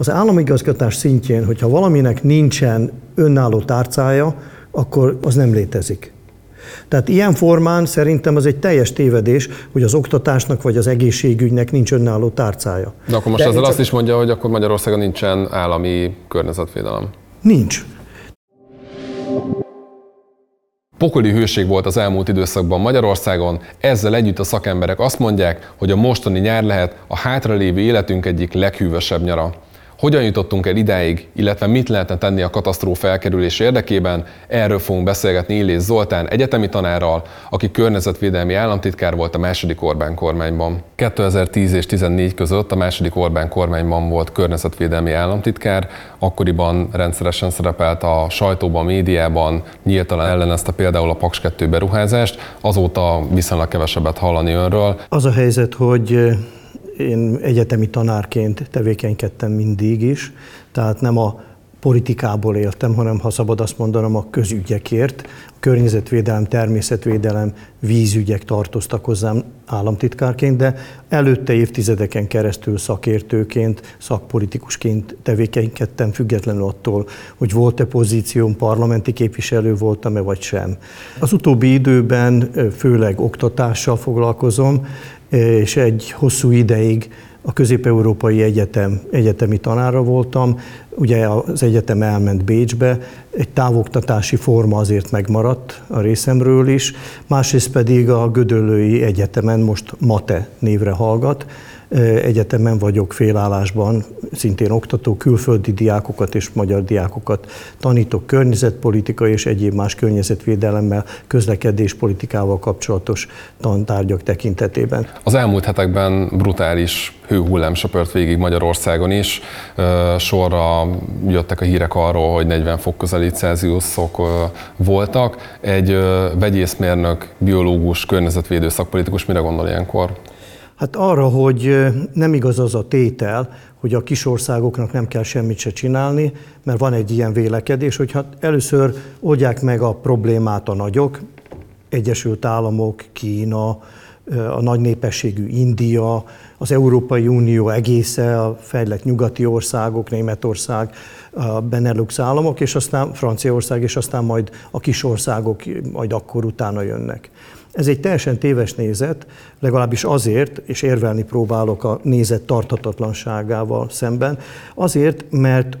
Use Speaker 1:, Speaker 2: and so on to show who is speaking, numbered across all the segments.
Speaker 1: Az államigazgatás szintjén, hogyha valaminek nincsen önálló tárcája, akkor az nem létezik. Tehát ilyen formán szerintem az egy teljes tévedés, hogy az oktatásnak vagy az egészségügynek nincs önálló tárcája.
Speaker 2: De akkor most De ezzel csak... azt is mondja, hogy akkor Magyarországon nincsen állami környezetvédelem.
Speaker 1: Nincs.
Speaker 2: Pokoli hőség volt az elmúlt időszakban Magyarországon, ezzel együtt a szakemberek azt mondják, hogy a mostani nyár lehet a hátralévő életünk egyik leghűvösebb nyara. Hogyan jutottunk el idáig, illetve mit lehetne tenni a katasztrófa elkerülés érdekében, erről fogunk beszélgetni Illés Zoltán egyetemi tanárral, aki környezetvédelmi államtitkár volt a második Orbán kormányban. 2010 és 2014 között a második Orbán kormányban volt környezetvédelmi államtitkár, akkoriban rendszeresen szerepelt a sajtóban, médiában, nyíltan ellenezte például a Paks 2 beruházást, azóta viszonylag kevesebbet hallani önről.
Speaker 1: Az a helyzet, hogy én egyetemi tanárként tevékenykedtem mindig is, tehát nem a politikából éltem, hanem ha szabad azt mondanom, a közügyekért. A környezetvédelem, természetvédelem, vízügyek tartoztak hozzám államtitkárként, de előtte évtizedeken keresztül szakértőként, szakpolitikusként tevékenykedtem, függetlenül attól, hogy volt-e pozícióm, parlamenti képviselő voltam-e vagy sem. Az utóbbi időben főleg oktatással foglalkozom, és egy hosszú ideig a Közép-Európai Egyetem egyetemi tanára voltam. Ugye az egyetem elment Bécsbe, egy távoktatási forma azért megmaradt a részemről is, másrészt pedig a Gödöllői Egyetemen most MATE névre hallgat, egyetemen vagyok félállásban, szintén oktató külföldi diákokat és magyar diákokat tanítok környezetpolitika és egyéb más környezetvédelemmel, közlekedéspolitikával kapcsolatos tantárgyak tekintetében.
Speaker 2: Az elmúlt hetekben brutális hőhullám söpört végig Magyarországon is. Sorra jöttek a hírek arról, hogy 40 fok közeli Celsiuszok voltak. Egy vegyészmérnök, biológus, környezetvédő szakpolitikus mire gondol ilyenkor?
Speaker 1: Hát arra, hogy nem igaz az a tétel, hogy a kis országoknak nem kell semmit se csinálni, mert van egy ilyen vélekedés, hogy hát először oldják meg a problémát a nagyok, Egyesült Államok, Kína, a nagy népességű India, az Európai Unió egésze, a fejlett nyugati országok, Németország, a Benelux államok, és aztán Franciaország, és aztán majd a kis országok majd akkor utána jönnek. Ez egy teljesen téves nézet, legalábbis azért, és érvelni próbálok a nézet tarthatatlanságával szemben, azért, mert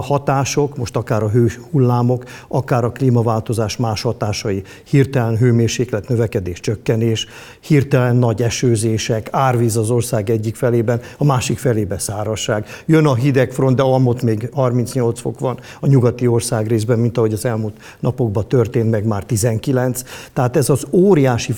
Speaker 1: hatások, most akár a hőhullámok, akár a klímaváltozás más hatásai, hirtelen hőmérséklet növekedés, csökkenés, hirtelen nagy esőzések, árvíz az ország egyik felében, a másik felében szárasság. Jön a hideg front, de amott még 38 fok van a nyugati ország részben, mint ahogy az elmúlt napokban történt, meg már 19. Tehát ez az óriási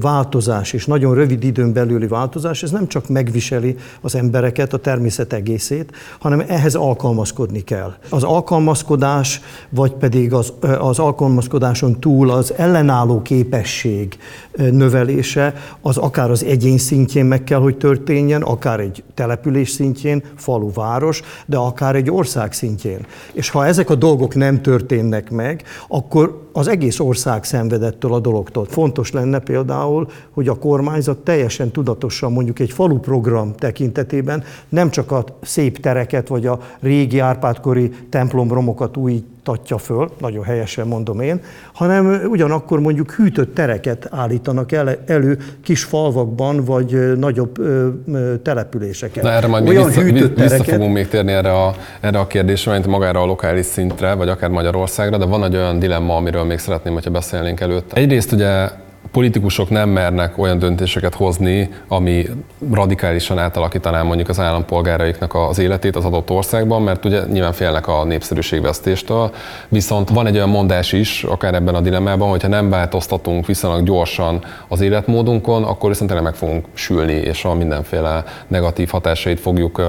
Speaker 1: változás, és nagyon rövid időn belüli változás, ez nem csak megviseli az embereket, a természet egészét, hanem ehhez alkalmazkodik alkalmazkodni kell. Az alkalmazkodás, vagy pedig az, az alkalmazkodáson túl az ellenálló képesség növelése, az akár az egyén szintjén meg kell, hogy történjen, akár egy település szintjén, falu, város, de akár egy ország szintjén. És ha ezek a dolgok nem történnek meg, akkor az egész ország szenvedettől a dologtól. Fontos lenne például, hogy a kormányzat teljesen tudatosan mondjuk egy falu program tekintetében nem csak a szép tereket vagy a régi árpádkori templomromokat újítatja föl, nagyon helyesen mondom én, hanem ugyanakkor mondjuk hűtött tereket állítanak el, elő kis falvakban vagy nagyobb ö, ö, településeken.
Speaker 2: Na erre majd Olyan vissza, hűtött vissza tereket... fogunk még térni erre a, erre a kérdésre, mint magára a lokális szintre, vagy akár Magyarországra, de van egy olyan dilemma, amiről még szeretném, hogyha beszélnénk előtt. Egyrészt ugye politikusok nem mernek olyan döntéseket hozni, ami radikálisan átalakítaná mondjuk az állampolgáraiknak az életét az adott országban, mert ugye nyilván félnek a népszerűségvesztéstől. Viszont van egy olyan mondás is, akár ebben a dilemmában, hogyha nem változtatunk viszonylag gyorsan az életmódunkon, akkor viszont tényleg meg fogunk sülni, és a mindenféle negatív hatásait fogjuk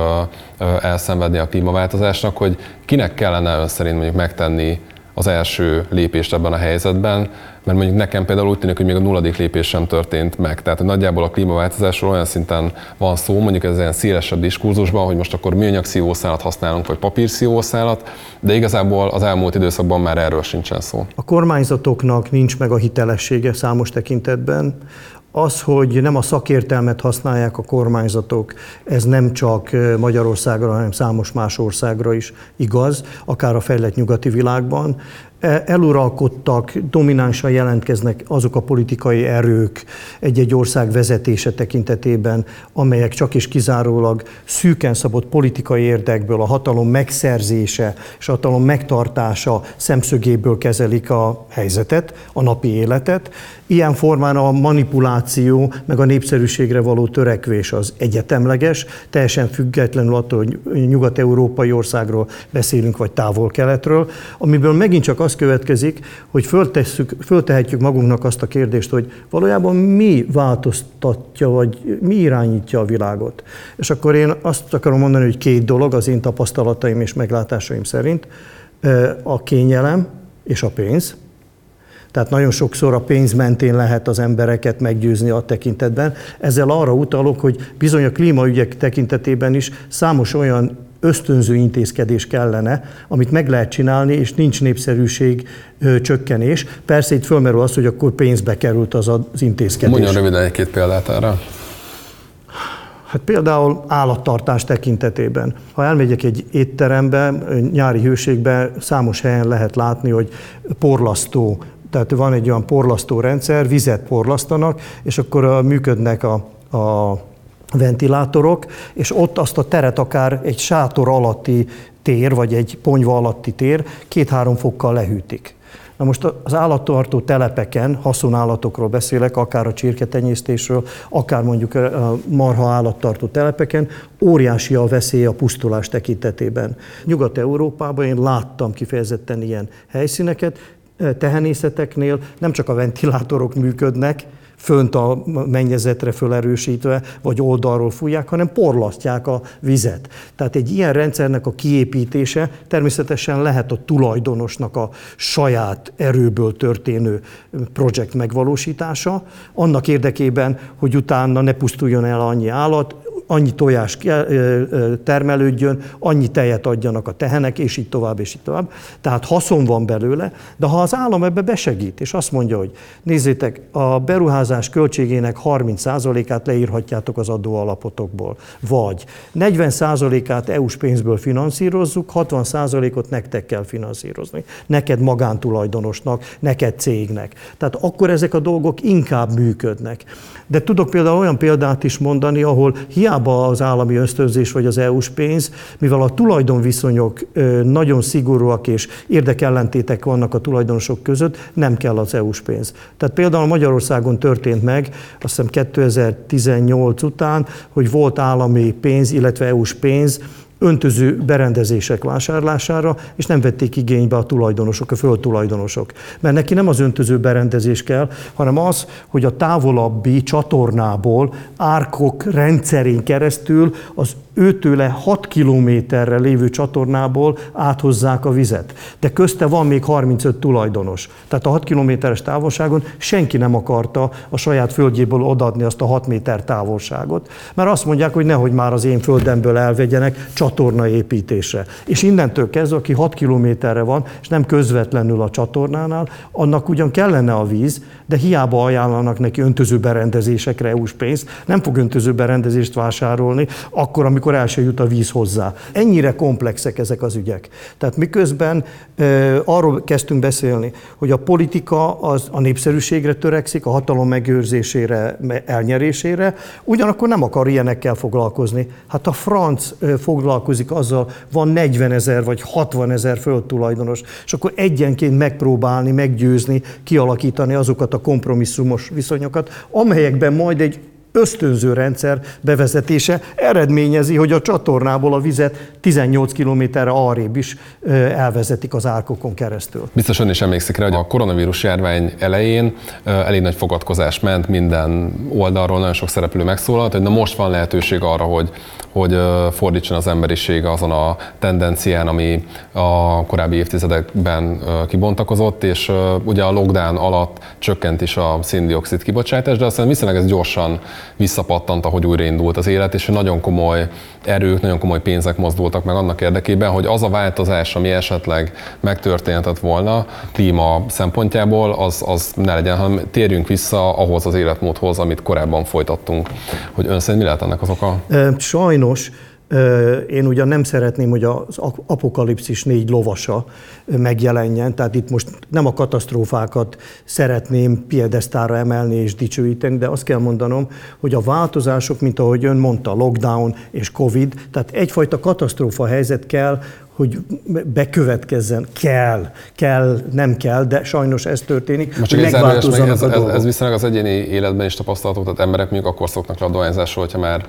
Speaker 2: elszenvedni a klímaváltozásnak, hogy kinek kellene ön szerint mondjuk megtenni az első lépést ebben a helyzetben, mert mondjuk nekem például úgy tűnik, hogy még a nulladik lépés sem történt meg. Tehát nagyjából a klímaváltozásról olyan szinten van szó, mondjuk ez ilyen szélesebb diskurzusban, hogy most akkor műanyag szívószálat használunk, vagy papír szívószálat, de igazából az elmúlt időszakban már erről sincsen szó.
Speaker 1: A kormányzatoknak nincs meg a hitelessége számos tekintetben, Az, hogy nem a szakértelmet használják a kormányzatok, ez nem csak Magyarországra, hanem számos más országra is igaz, akár a fejlett nyugati világban. E, eluralkodtak, dominánsan jelentkeznek azok a politikai erők egy-egy ország vezetése tekintetében, amelyek csak és kizárólag szűken szabott politikai érdekből a hatalom megszerzése és a hatalom megtartása szemszögéből kezelik a helyzetet, a napi életet. Ilyen formán a manipuláció, meg a népszerűségre való törekvés az egyetemleges, teljesen függetlenül attól, hogy nyugat-európai országról beszélünk, vagy távol-keletről, amiből megint csak az következik, hogy föltesszük, föltehetjük magunknak azt a kérdést, hogy valójában mi változtatja, vagy mi irányítja a világot. És akkor én azt akarom mondani, hogy két dolog az én tapasztalataim és meglátásaim szerint, a kényelem és a pénz, tehát nagyon sokszor a pénz mentén lehet az embereket meggyőzni a tekintetben. Ezzel arra utalok, hogy bizony a klímaügyek tekintetében is számos olyan ösztönző intézkedés kellene, amit meg lehet csinálni, és nincs népszerűség ö, csökkenés. Persze itt fölmerül az, hogy akkor pénzbe került az az intézkedés.
Speaker 2: Mondjon röviden egy-két példát erre.
Speaker 1: Hát például állattartás tekintetében. Ha elmegyek egy étterembe, nyári hőségbe, számos helyen lehet látni, hogy porlasztó tehát van egy olyan porlasztó rendszer, vizet porlasztanak, és akkor működnek a, a ventilátorok, és ott azt a teret akár egy sátor alatti tér, vagy egy ponyva alatti tér két-három fokkal lehűtik. Na most az állattartó telepeken, haszonállatokról beszélek, akár a csirketenyésztésről, akár mondjuk a marha állattartó telepeken, óriási a veszély a pusztulás tekintetében. Nyugat-Európában én láttam kifejezetten ilyen helyszíneket, tehenészeteknél nem csak a ventilátorok működnek, fönt a mennyezetre fölerősítve, vagy oldalról fújják, hanem porlasztják a vizet. Tehát egy ilyen rendszernek a kiépítése természetesen lehet a tulajdonosnak a saját erőből történő projekt megvalósítása, annak érdekében, hogy utána ne pusztuljon el annyi állat, annyi tojás termelődjön, annyi tejet adjanak a tehenek, és így tovább, és így tovább. Tehát haszon van belőle, de ha az állam ebbe besegít, és azt mondja, hogy nézzétek, a beruházás költségének 30%-át leírhatjátok az adóalapotokból, vagy 40%-át EU-s pénzből finanszírozzuk, 60%-ot nektek kell finanszírozni. Neked magántulajdonosnak, neked cégnek. Tehát akkor ezek a dolgok inkább működnek. De tudok például olyan példát is mondani, ahol hiába az állami ösztönzés vagy az EU-s pénz, mivel a tulajdonviszonyok nagyon szigorúak és érdekellentétek vannak a tulajdonosok között, nem kell az EU-s pénz. Tehát például Magyarországon történt meg, azt hiszem 2018 után, hogy volt állami pénz, illetve EU-s pénz, öntöző berendezések vásárlására, és nem vették igénybe a tulajdonosok, a földtulajdonosok. Mert neki nem az öntöző berendezés kell, hanem az, hogy a távolabbi csatornából árkok rendszerén keresztül az őtőle 6 kilométerre lévő csatornából áthozzák a vizet. De közte van még 35 tulajdonos. Tehát a 6 kilométeres távolságon senki nem akarta a saját földjéből odadni azt a 6 méter távolságot, mert azt mondják, hogy nehogy már az én földemből elvegyenek csatorna építésre. És innentől kezdve, aki 6 kilométerre van, és nem közvetlenül a csatornánál, annak ugyan kellene a víz, de hiába ajánlanak neki öntöző berendezésekre EU-s pénzt, nem fog öntöző berendezést vásárolni, akkor, amikor el se jut a víz hozzá. Ennyire komplexek ezek az ügyek. Tehát miközben e, arról kezdtünk beszélni, hogy a politika az a népszerűségre törekszik, a hatalom megőrzésére, elnyerésére, ugyanakkor nem akar ilyenekkel foglalkozni. Hát a franc foglalkozik azzal, van 40 ezer vagy 60 ezer földtulajdonos, és akkor egyenként megpróbálni, meggyőzni, kialakítani azokat a kompromisszumos viszonyokat, amelyekben majd egy ösztönző rendszer bevezetése eredményezi, hogy a csatornából a vizet 18 kilométerre arrébb is elvezetik az árkokon keresztül.
Speaker 2: Biztos ön is emlékszik rá, hogy a koronavírus járvány elején elég nagy fogadkozás ment minden oldalról, nagyon sok szereplő megszólalt, hogy na most van lehetőség arra, hogy, hogy fordítson az emberiség azon a tendencián, ami a korábbi évtizedekben kibontakozott, és ugye a lockdown alatt csökkent is a széndiokszid kibocsátás, de aztán viszonylag ez gyorsan visszapattant, ahogy újraindult az élet, és nagyon komoly erők, nagyon komoly pénzek mozdultak meg annak érdekében, hogy az a változás, ami esetleg megtörténhetett volna klíma szempontjából, az, az ne legyen, hanem térjünk vissza ahhoz az életmódhoz, amit korábban folytattunk. Hogy ön szerint mi lehet ennek az oka?
Speaker 1: Sajnos én ugyan nem szeretném, hogy az apokalipszis négy lovasa megjelenjen, tehát itt most nem a katasztrófákat szeretném piedesztára emelni és dicsőíteni, de azt kell mondanom, hogy a változások, mint ahogy ön mondta, lockdown és covid, tehát egyfajta katasztrófa helyzet kell, hogy bekövetkezzen. Kell, kell, nem kell, de sajnos ez történik.
Speaker 2: Most csak egy meg ez, ez, ez viszonylag az egyéni életben is tapasztalható, tehát emberek mondjuk akkor szoknak le a dohányzásról, hogyha már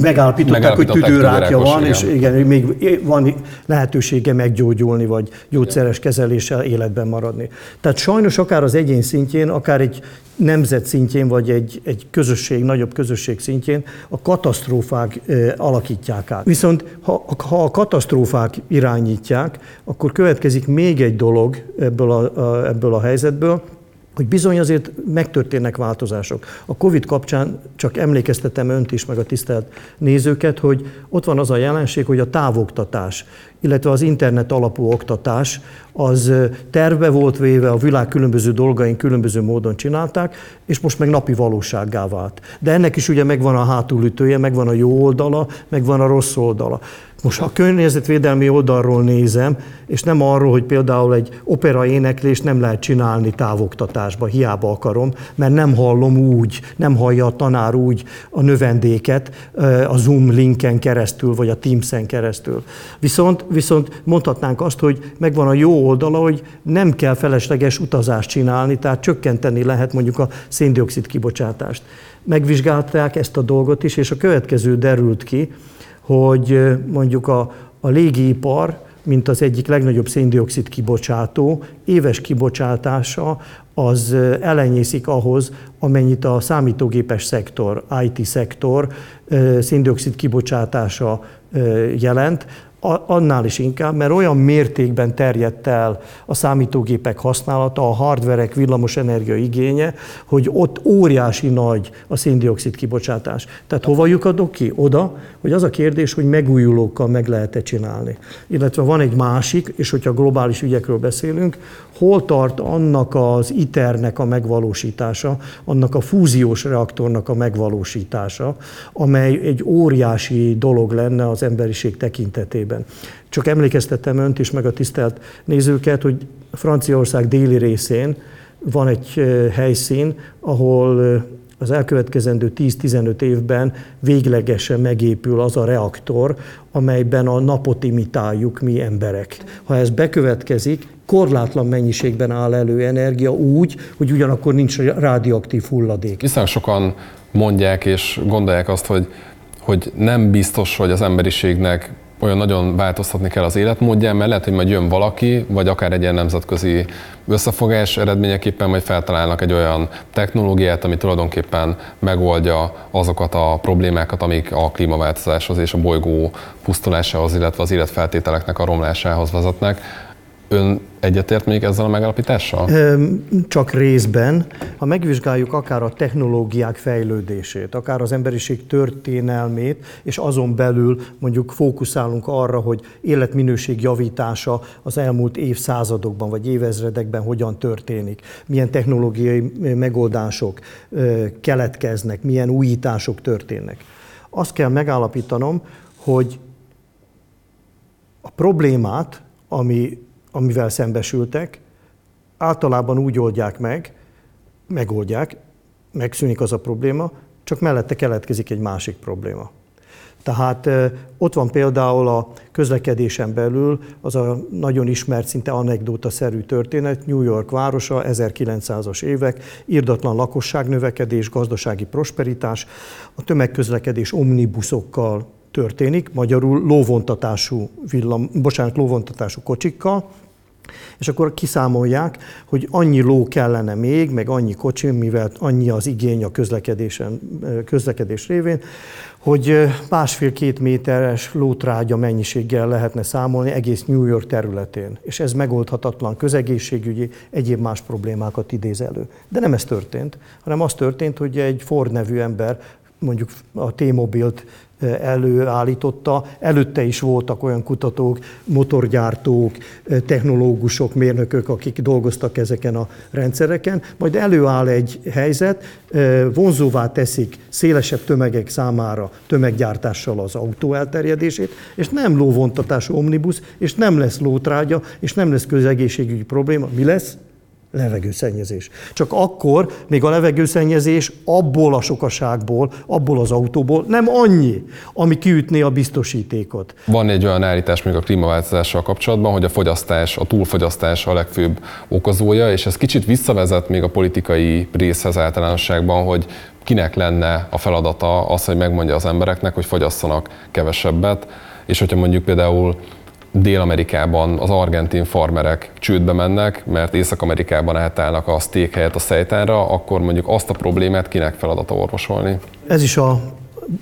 Speaker 1: megállapították, hogy tüdőrákja van, igen. és igen, még van lehetősége meggyógyulni, vagy gyógyszeres kezeléssel életben maradni. Tehát sajnos akár az egyén szintjén, akár egy nemzet szintjén, vagy egy, egy közösség, nagyobb közösség szintjén a katasztrófák alakítják át. Viszont ha, ha a katasztrófák irányítják, akkor következik még egy dolog ebből a, ebből a helyzetből, hogy bizony azért megtörténnek változások. A Covid kapcsán csak emlékeztetem önt is, meg a tisztelt nézőket, hogy ott van az a jelenség, hogy a távoktatás, illetve az internet alapú oktatás, az terve volt véve, a világ különböző dolgain különböző módon csinálták, és most meg napi valósággá vált. De ennek is ugye megvan a hátulütője, megvan a jó oldala, megvan a rossz oldala. Most ha a környezetvédelmi oldalról nézem, és nem arról, hogy például egy opera éneklést nem lehet csinálni távoktatásba, hiába akarom, mert nem hallom úgy, nem hallja a tanár úgy a növendéket a Zoom linken keresztül, vagy a Teams-en keresztül. Viszont, viszont mondhatnánk azt, hogy megvan a jó oldala, hogy nem kell felesleges utazást csinálni, tehát csökkenteni lehet mondjuk a széndiokszid kibocsátást. Megvizsgálták ezt a dolgot is, és a következő derült ki, hogy mondjuk a, a légipar, mint az egyik legnagyobb széndiokszid kibocsátó, éves kibocsátása az elenyészik ahhoz, amennyit a számítógépes szektor, IT szektor széndiokszid kibocsátása jelent annál is inkább, mert olyan mértékben terjedt el a számítógépek használata, a hardverek villamos energia igénye, hogy ott óriási nagy a széndiokszid kibocsátás. Tehát hova lyukadok ki? Oda, hogy az a kérdés, hogy megújulókkal meg lehet-e csinálni. Illetve van egy másik, és hogyha globális ügyekről beszélünk, hol tart annak az ITER-nek a megvalósítása, annak a fúziós reaktornak a megvalósítása, amely egy óriási dolog lenne az emberiség tekintetében. Csak emlékeztettem önt is, meg a tisztelt nézőket, hogy Franciaország déli részén van egy helyszín, ahol az elkövetkezendő 10-15 évben véglegesen megépül az a reaktor, amelyben a napot imitáljuk mi emberek. Ha ez bekövetkezik, korlátlan mennyiségben áll elő energia úgy, hogy ugyanakkor nincs radioaktív hulladék.
Speaker 2: Viszont sokan mondják és gondolják azt, hogy, hogy nem biztos, hogy az emberiségnek olyan nagyon változtatni kell az életmódján, mert lehet, hogy majd jön valaki, vagy akár egy ilyen nemzetközi összefogás eredményeképpen majd feltalálnak egy olyan technológiát, ami tulajdonképpen megoldja azokat a problémákat, amik a klímaváltozáshoz és a bolygó pusztulásához, illetve az életfeltételeknek a romlásához vezetnek Ön egyetért még ezzel a megállapítással?
Speaker 1: Csak részben. Ha megvizsgáljuk akár a technológiák fejlődését, akár az emberiség történelmét, és azon belül mondjuk fókuszálunk arra, hogy életminőség javítása az elmúlt évszázadokban vagy évezredekben hogyan történik, milyen technológiai megoldások keletkeznek, milyen újítások történnek. Azt kell megállapítanom, hogy a problémát, ami amivel szembesültek, általában úgy oldják meg, megoldják, megszűnik az a probléma, csak mellette keletkezik egy másik probléma. Tehát ott van például a közlekedésen belül az a nagyon ismert, szinte anekdóta-szerű történet, New York városa, 1900-as évek, irdatlan lakosságnövekedés, gazdasági prosperitás, a tömegközlekedés omnibuszokkal történik, magyarul lóvontatású, villam, bocsánat, lóvontatású kocsikkal, és akkor kiszámolják, hogy annyi ló kellene még, meg annyi kocsi, mivel annyi az igény a közlekedésen, közlekedés révén, hogy másfél-két méteres lótrágya mennyiséggel lehetne számolni egész New York területén. És ez megoldhatatlan közegészségügyi, egyéb más problémákat idéz elő. De nem ez történt, hanem az történt, hogy egy Ford nevű ember mondjuk a T-Mobilt előállította. Előtte is voltak olyan kutatók, motorgyártók, technológusok, mérnökök, akik dolgoztak ezeken a rendszereken. Majd előáll egy helyzet, vonzóvá teszik szélesebb tömegek számára tömeggyártással az autó elterjedését, és nem lóvontatású omnibus, és nem lesz lótrágya, és nem lesz közegészségügyi probléma. Mi lesz? Levegőszennyezés. Csak akkor még a levegőszennyezés abból a sokaságból, abból az autóból nem annyi, ami kiütné a biztosítékot.
Speaker 2: Van egy olyan állítás még a klímaváltozással kapcsolatban, hogy a fogyasztás, a túlfogyasztás a legfőbb okozója, és ez kicsit visszavezet még a politikai részhez általánosságban, hogy kinek lenne a feladata az, hogy megmondja az embereknek, hogy fogyasszanak kevesebbet, és hogyha mondjuk például Dél-Amerikában az argentin farmerek csődbe mennek, mert Észak-Amerikában átállnak a steak helyett a szejtánra, akkor mondjuk azt a problémát kinek feladata orvosolni?
Speaker 1: Ez is a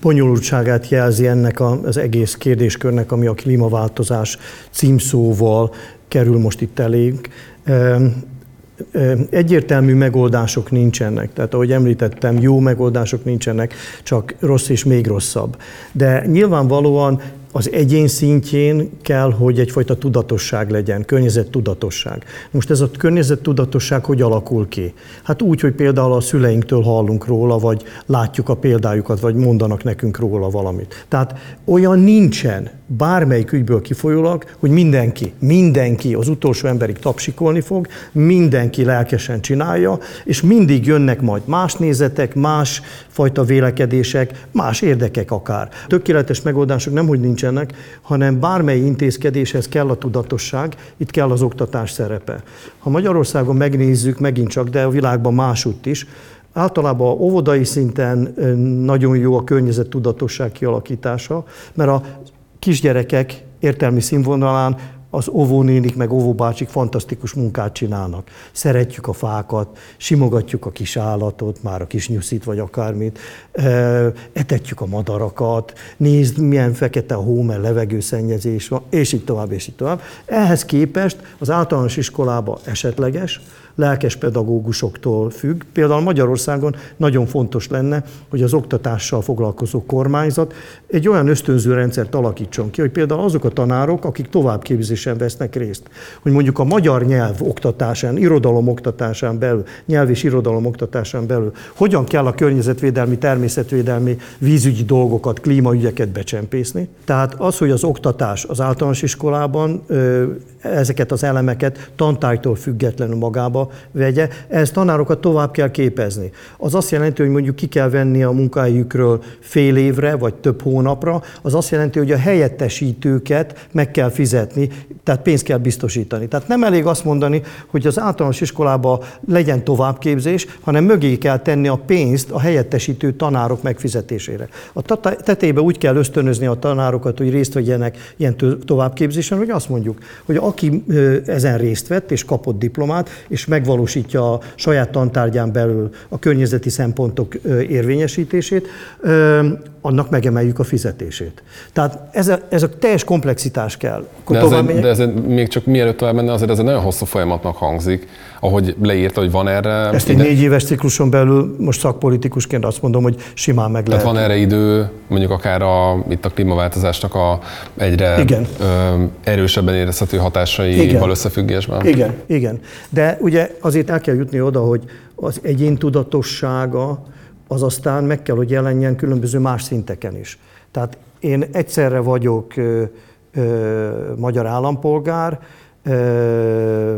Speaker 1: bonyolultságát jelzi ennek az egész kérdéskörnek, ami a klímaváltozás címszóval kerül most itt elénk. Egyértelmű megoldások nincsenek, tehát ahogy említettem, jó megoldások nincsenek, csak rossz és még rosszabb. De nyilvánvalóan az egyén szintjén kell, hogy egyfajta tudatosság legyen, környezettudatosság. Most ez a környezettudatosság hogy alakul ki? Hát úgy, hogy például a szüleinktől hallunk róla, vagy látjuk a példájukat, vagy mondanak nekünk róla valamit. Tehát olyan nincsen, bármelyik ügyből kifolyólag, hogy mindenki, mindenki az utolsó emberig tapsikolni fog, mindenki lelkesen csinálja, és mindig jönnek majd más nézetek, más fajta vélekedések, más érdekek akár. Tökéletes megoldások nem, hogy nincsenek, hanem bármely intézkedéshez kell a tudatosság, itt kell az oktatás szerepe. Ha Magyarországon megnézzük, megint csak, de a világban másutt is, Általában óvodai szinten nagyon jó a környezettudatosság kialakítása, mert a kisgyerekek értelmi színvonalán az óvónénik meg óvóbácsik fantasztikus munkát csinálnak. Szeretjük a fákat, simogatjuk a kis állatot, már a kis nyuszit vagy akármit, etetjük a madarakat, nézd milyen fekete a hó, mert levegőszennyezés van, és így tovább, és így tovább. Ehhez képest az általános iskolában esetleges, lelkes pedagógusoktól függ. Például Magyarországon nagyon fontos lenne, hogy az oktatással foglalkozó kormányzat egy olyan ösztönző rendszert alakítson ki, hogy például azok a tanárok, akik továbbképzésen vesznek részt, hogy mondjuk a magyar nyelv oktatásán, irodalom oktatásán belül, nyelv és irodalom oktatásán belül, hogyan kell a környezetvédelmi, természetvédelmi, vízügyi dolgokat, klímaügyeket becsempészni. Tehát az, hogy az oktatás az általános iskolában ezeket az elemeket tantárgytól függetlenül magába vegye, ehhez tanárokat tovább kell képezni. Az azt jelenti, hogy mondjuk ki kell venni a munkahelyükről fél évre, vagy több hónapra, az azt jelenti, hogy a helyettesítőket meg kell fizetni, tehát pénzt kell biztosítani. Tehát nem elég azt mondani, hogy az általános iskolában legyen továbbképzés, hanem mögé kell tenni a pénzt a helyettesítő tanárok megfizetésére. A tetejébe úgy kell ösztönözni a tanárokat, hogy részt vegyenek ilyen továbbképzésen, hogy azt mondjuk, hogy aki ezen részt vett és kapott diplomát, és megvalósítja a saját tantárgyán belül a környezeti szempontok érvényesítését, annak megemeljük a fizetését. Tehát ez a, ez a teljes komplexitás kell.
Speaker 2: de, ez egy, de ez egy, még csak mielőtt tovább menne, azért ez egy nagyon hosszú folyamatnak hangzik, ahogy leírta, hogy van erre...
Speaker 1: Ezt egy ide... négy éves cikluson belül most szakpolitikusként azt mondom, hogy simán meg
Speaker 2: lehet. Tehát van erre idő, mondjuk akár a, itt a klímaváltozásnak a egyre igen. Ö, erősebben érezhető hatásaival összefüggésben?
Speaker 1: Igen, igen. De ugye azért el kell jutni oda, hogy az egyén tudatossága, az aztán meg kell, hogy jelenjen különböző más szinteken is. Tehát én egyszerre vagyok ö, ö, magyar állampolgár, ö,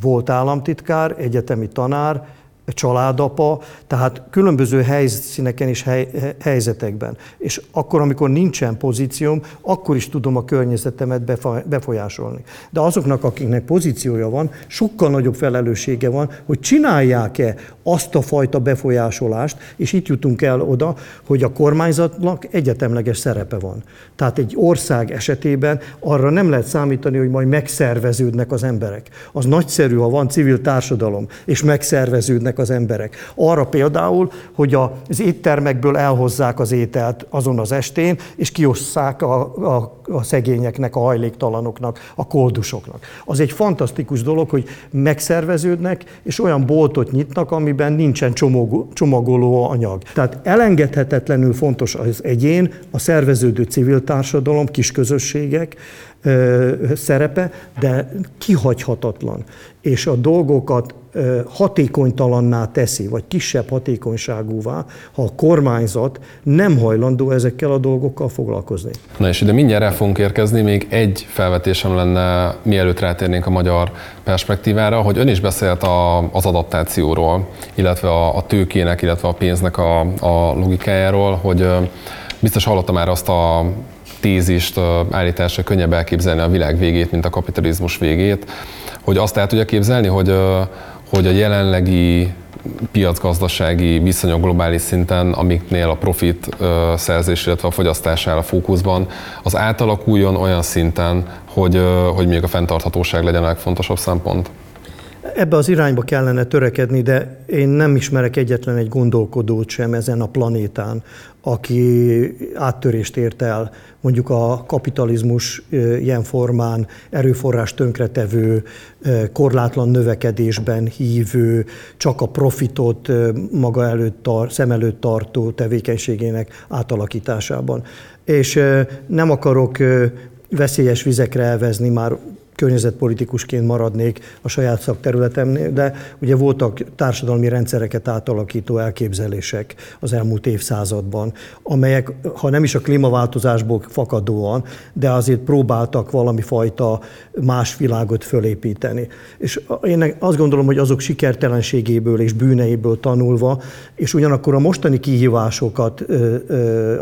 Speaker 1: volt államtitkár, egyetemi tanár, családapa, tehát különböző helyszíneken és hely, helyzetekben. És akkor, amikor nincsen pozícióm, akkor is tudom a környezetemet befolyásolni. De azoknak, akiknek pozíciója van, sokkal nagyobb felelőssége van, hogy csinálják-e azt a fajta befolyásolást, és itt jutunk el oda, hogy a kormányzatnak egyetemleges szerepe van. Tehát egy ország esetében arra nem lehet számítani, hogy majd megszerveződnek az emberek. Az nagyszerű, ha van civil társadalom, és megszerveződnek figyelnek az emberek. Arra például, hogy az éttermekből elhozzák az ételt azon az estén, és kiosszák a, a, a szegényeknek, a hajléktalanoknak, a koldusoknak. Az egy fantasztikus dolog, hogy megszerveződnek, és olyan boltot nyitnak, amiben nincsen csomag, csomagoló anyag. Tehát elengedhetetlenül fontos az egyén, a szerveződő civil társadalom, kisközösségek, szerepe, de kihagyhatatlan. És a dolgokat hatékonytalanná teszi, vagy kisebb hatékonyságúvá, ha a kormányzat nem hajlandó ezekkel a dolgokkal foglalkozni.
Speaker 2: Na és ide mindjárt el fogunk érkezni, még egy felvetésem lenne, mielőtt rátérnénk a magyar perspektívára, hogy ön is beszélt a, az adaptációról, illetve a, a tőkének, illetve a pénznek a, a logikájáról, hogy biztos hallotta már azt a tézist állításra könnyebb elképzelni a világ végét, mint a kapitalizmus végét, hogy azt el tudja képzelni, hogy, hogy a jelenlegi piacgazdasági viszonyok globális szinten, amiknél a profit szerzés, illetve a fogyasztás áll a fókuszban, az átalakuljon olyan szinten, hogy, hogy még a fenntarthatóság legyen a legfontosabb szempont?
Speaker 1: Ebbe az irányba kellene törekedni, de én nem ismerek egyetlen egy gondolkodót sem ezen a planétán, aki áttörést ért el mondjuk a kapitalizmus ilyen formán erőforrás tönkretevő, korlátlan növekedésben hívő, csak a profitot maga előtt, szem előtt tartó tevékenységének átalakításában. És nem akarok veszélyes vizekre elvezni már környezetpolitikusként maradnék a saját szakterületemnél, de ugye voltak társadalmi rendszereket átalakító elképzelések az elmúlt évszázadban, amelyek, ha nem is a klímaváltozásból fakadóan, de azért próbáltak valami fajta más világot fölépíteni. És én azt gondolom, hogy azok sikertelenségéből és bűneiből tanulva, és ugyanakkor a mostani kihívásokat ö, ö,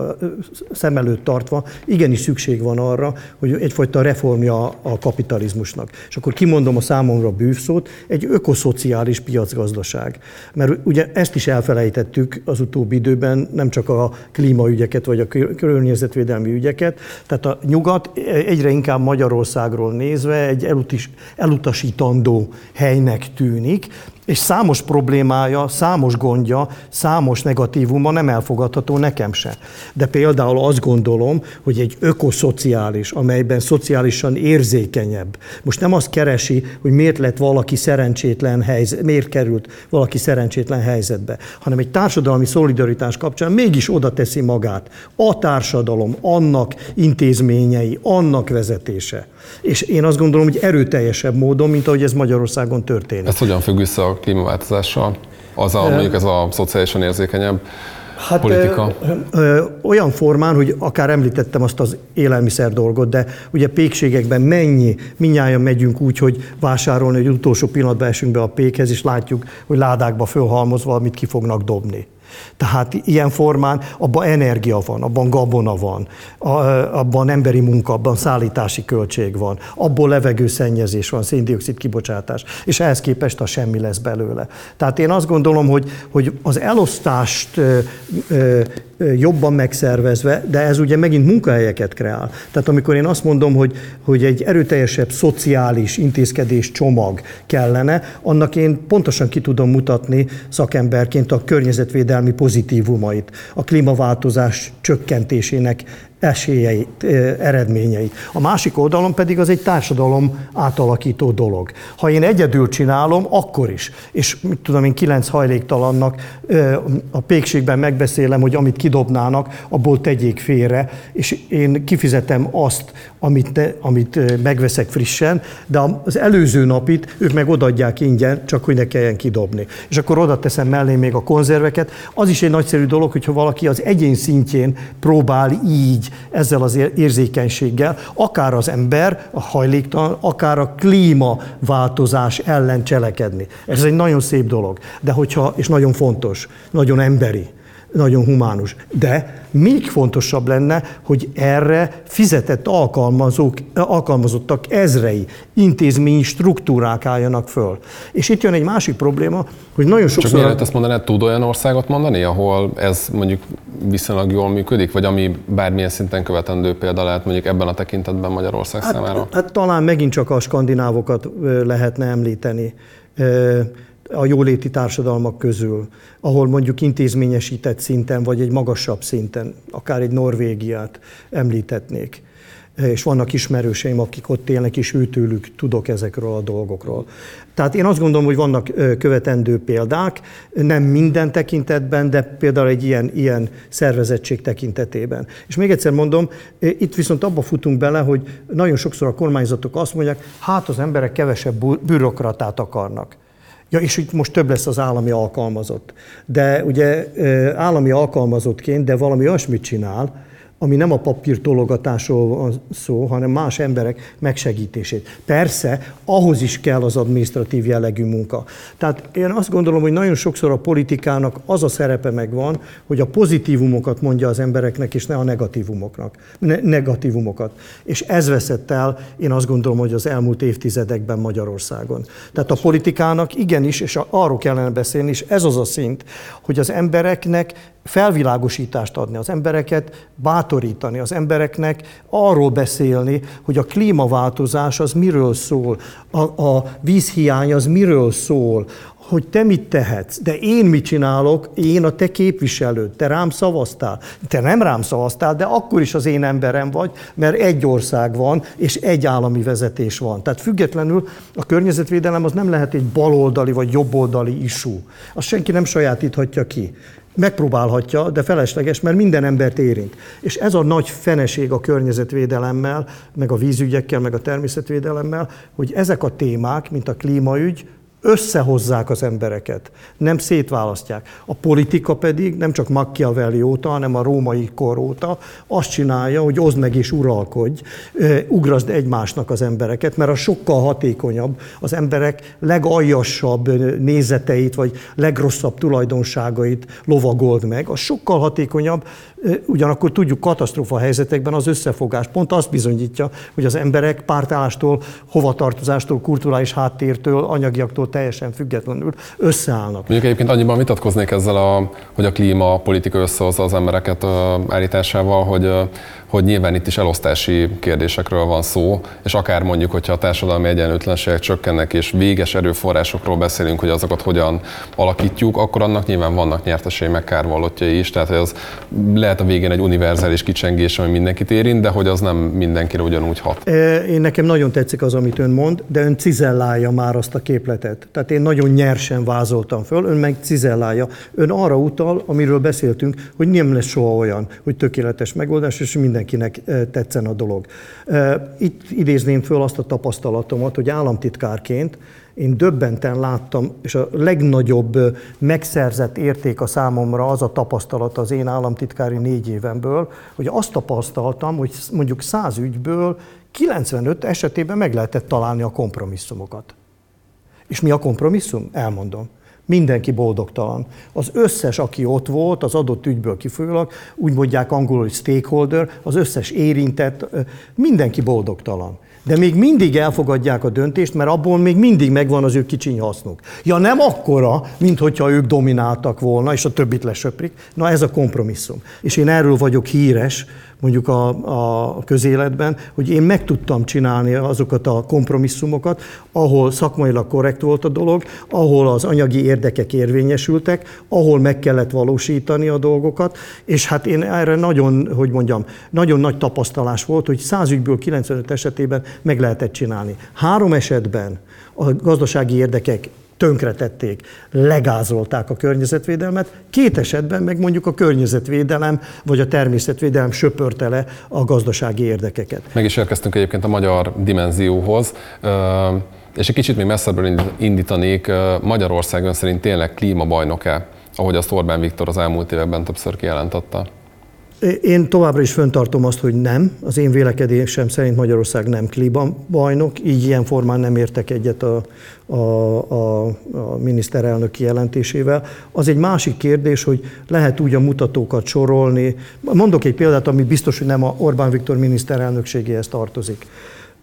Speaker 1: szem előtt tartva, igenis szükség van arra, hogy egyfajta reformja a kapitalizmus kapitalizmusnak. És akkor kimondom a számomra bűvszót, egy ökoszociális piacgazdaság. Mert ugye ezt is elfelejtettük az utóbbi időben, nem csak a klímaügyeket vagy a környezetvédelmi ügyeket. Tehát a nyugat egyre inkább Magyarországról nézve egy elutis, elutasítandó helynek tűnik, és számos problémája, számos gondja, számos negatívuma nem elfogadható nekem se. De például azt gondolom, hogy egy ökoszociális, amelyben szociálisan érzékenyebb, most nem azt keresi, hogy miért lett valaki szerencsétlen helyzet, miért került valaki szerencsétlen helyzetbe, hanem egy társadalmi szolidaritás kapcsán mégis oda teszi magát. A társadalom, annak intézményei, annak vezetése. És én azt gondolom, hogy erőteljesebb módon, mint ahogy ez Magyarországon történik.
Speaker 2: Ez hogyan függ vissza a klímaváltozással? Az a, mondjuk ez a szociálisan érzékenyebb Hát politika? Ö,
Speaker 1: ö, olyan formán, hogy akár említettem azt az élelmiszer dolgot, de ugye pékségekben mennyi, minnyáján megyünk úgy, hogy vásárolni, hogy utolsó pillanatban esünk be a pékhez, és látjuk, hogy ládákba fölhalmozva, amit ki fognak dobni. Tehát ilyen formán abban energia van, abban gabona van, abban emberi munka, abban szállítási költség van, abból levegőszennyezés van, széndiokszid kibocsátás, és ehhez képest a semmi lesz belőle. Tehát én azt gondolom, hogy, hogy az elosztást jobban megszervezve, de ez ugye megint munkahelyeket kreál. Tehát amikor én azt mondom, hogy, hogy egy erőteljesebb szociális intézkedés csomag kellene, annak én pontosan ki tudom mutatni szakemberként a környezetvédelmi pozitívumait, a klímaváltozás csökkentésének esélyeit, eredményeit. A másik oldalon pedig az egy társadalom átalakító dolog. Ha én egyedül csinálom, akkor is. És mit tudom én, kilenc hajléktalannak a pékségben megbeszélem, hogy amit kidobnának, abból tegyék félre, és én kifizetem azt, amit, ne, amit megveszek frissen, de az előző napit ők meg odaadják ingyen, csak hogy ne kelljen kidobni. És akkor oda teszem mellé még a konzerveket. Az is egy nagyszerű dolog, hogyha valaki az egyén szintjén próbál így ezzel az érzékenységgel, akár az ember, a hajléktalan, akár a klímaváltozás ellen cselekedni. Ez egy nagyon szép dolog, de hogyha, és nagyon fontos, nagyon emberi nagyon humánus. De még fontosabb lenne, hogy erre fizetett alkalmazók, alkalmazottak ezrei, intézményi struktúrák álljanak föl. És itt jön egy másik probléma, hogy nagyon sokszor...
Speaker 2: Csak mielőtt ezt mondanád, tud olyan országot mondani, ahol ez mondjuk viszonylag jól működik, vagy ami bármilyen szinten követendő példa lehet mondjuk ebben a tekintetben Magyarország
Speaker 1: hát,
Speaker 2: számára?
Speaker 1: Hát talán megint csak a skandinávokat lehetne említeni a jóléti társadalmak közül, ahol mondjuk intézményesített szinten, vagy egy magasabb szinten, akár egy Norvégiát említetnék és vannak ismerőseim, akik ott élnek, és őtőlük tudok ezekről a dolgokról. Tehát én azt gondolom, hogy vannak követendő példák, nem minden tekintetben, de például egy ilyen, ilyen szervezettség tekintetében. És még egyszer mondom, itt viszont abba futunk bele, hogy nagyon sokszor a kormányzatok azt mondják, hát az emberek kevesebb bürokratát akarnak. Ja, és itt most több lesz az állami alkalmazott. De ugye állami alkalmazottként, de valami olyasmit csinál, ami nem a papír tologatásról van szó, hanem más emberek megsegítését. Persze, ahhoz is kell az administratív jellegű munka. Tehát én azt gondolom, hogy nagyon sokszor a politikának az a szerepe megvan, hogy a pozitívumokat mondja az embereknek, és ne a negatívumoknak, ne, negatívumokat. És ez veszett el, én azt gondolom, hogy az elmúlt évtizedekben Magyarországon. Tehát a politikának igenis, és arról kellene beszélni, és ez az a szint, hogy az embereknek felvilágosítást adni, az embereket bátorítani, az embereknek arról beszélni, hogy a klímaváltozás az miről szól, a, a vízhiány az miről szól, hogy te mit tehetsz, de én mit csinálok, én a te képviselőd, te rám szavaztál. Te nem rám szavaztál, de akkor is az én emberem vagy, mert egy ország van, és egy állami vezetés van. Tehát függetlenül a környezetvédelem az nem lehet egy baloldali vagy jobboldali isú. Azt senki nem sajátíthatja ki megpróbálhatja, de felesleges, mert minden embert érint. És ez a nagy feneség a környezetvédelemmel, meg a vízügyekkel, meg a természetvédelemmel, hogy ezek a témák, mint a klímaügy, összehozzák az embereket, nem szétválasztják. A politika pedig nem csak Machiavelli óta, hanem a római kor óta azt csinálja, hogy oszd meg és uralkodj, ugrasd egymásnak az embereket, mert a sokkal hatékonyabb az emberek legaljasabb nézeteit, vagy legrosszabb tulajdonságait lovagold meg. Az sokkal hatékonyabb, ugyanakkor tudjuk katasztrófa helyzetekben az összefogás pont azt bizonyítja, hogy az emberek pártállástól, hovatartozástól, kulturális háttértől, anyagiaktól teljesen függetlenül összeállnak.
Speaker 2: Mondjuk egyébként annyiban vitatkoznék ezzel, a, hogy a klímapolitika összehozza az embereket állításával, hogy hogy nyilván itt is elosztási kérdésekről van szó, és akár mondjuk, hogyha a társadalmi egyenlőtlenségek csökkennek, és véges erőforrásokról beszélünk, hogy azokat hogyan alakítjuk, akkor annak nyilván vannak nyertesei meg kárvallottjai is, tehát az lehet a végén egy univerzális kicsengés, ami mindenkit érint, de hogy az nem mindenkire ugyanúgy hat.
Speaker 1: Én nekem nagyon tetszik az, amit ön mond, de ön cizellálja már azt a képletet. Tehát én nagyon nyersen vázoltam föl, ön meg cizellálja. Ön arra utal, amiről beszéltünk, hogy nem lesz soha olyan, hogy tökéletes megoldás, és minden mindenkinek tetszen a dolog. Itt idézném föl azt a tapasztalatomat, hogy államtitkárként én döbbenten láttam, és a legnagyobb megszerzett érték a számomra az a tapasztalat az én államtitkári négy évemből, hogy azt tapasztaltam, hogy mondjuk száz ügyből 95 esetében meg lehetett találni a kompromisszumokat. És mi a kompromisszum? Elmondom mindenki boldogtalan. Az összes, aki ott volt, az adott ügyből kifolyólag, úgy mondják angolul, hogy stakeholder, az összes érintett, mindenki boldogtalan. De még mindig elfogadják a döntést, mert abból még mindig megvan az ő kicsiny hasznuk. Ja nem akkora, mint hogyha ők domináltak volna, és a többit lesöprik. Na ez a kompromisszum. És én erről vagyok híres, mondjuk a, a közéletben, hogy én meg tudtam csinálni azokat a kompromisszumokat, ahol szakmailag korrekt volt a dolog, ahol az anyagi érdekek érvényesültek, ahol meg kellett valósítani a dolgokat, és hát én erre nagyon, hogy mondjam, nagyon nagy tapasztalás volt, hogy 100 ügyből 95 esetében meg lehetett csinálni. Három esetben a gazdasági érdekek tönkretették, legázolták a környezetvédelmet, két esetben meg mondjuk a környezetvédelem vagy a természetvédelem söpörte le a gazdasági érdekeket.
Speaker 2: Meg is érkeztünk egyébként a magyar dimenzióhoz, és egy kicsit még messzebbről indítanék, Magyarország ön szerint tényleg klímabajnok-e, ahogy azt Orbán Viktor az elmúlt években többször kijelentette?
Speaker 1: Én továbbra is föntartom azt, hogy nem. Az én vélekedésem szerint Magyarország nem bajnok, így ilyen formán nem értek egyet a, a, a, a miniszterelnök kijelentésével. Az egy másik kérdés, hogy lehet úgy a mutatókat sorolni. Mondok egy példát, ami biztos, hogy nem a Orbán Viktor miniszterelnökségéhez tartozik.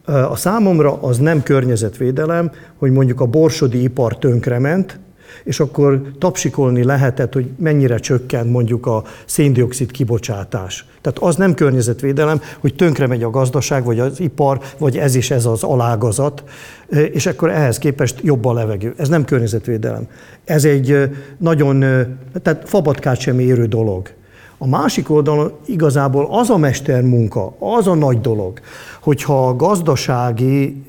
Speaker 1: A számomra az nem környezetvédelem, hogy mondjuk a borsodi ipar tönkrement, És akkor tapsikolni lehetett, hogy mennyire csökkent mondjuk a széndiokszid kibocsátás. Tehát az nem környezetvédelem, hogy tönkre megy a gazdaság, vagy az ipar, vagy ez is ez az alágazat, és akkor ehhez képest jobb a levegő. Ez nem környezetvédelem. Ez egy nagyon, tehát fabatkát sem érő dolog. A másik oldalon igazából az a mestermunka, az a nagy dolog, hogyha a gazdasági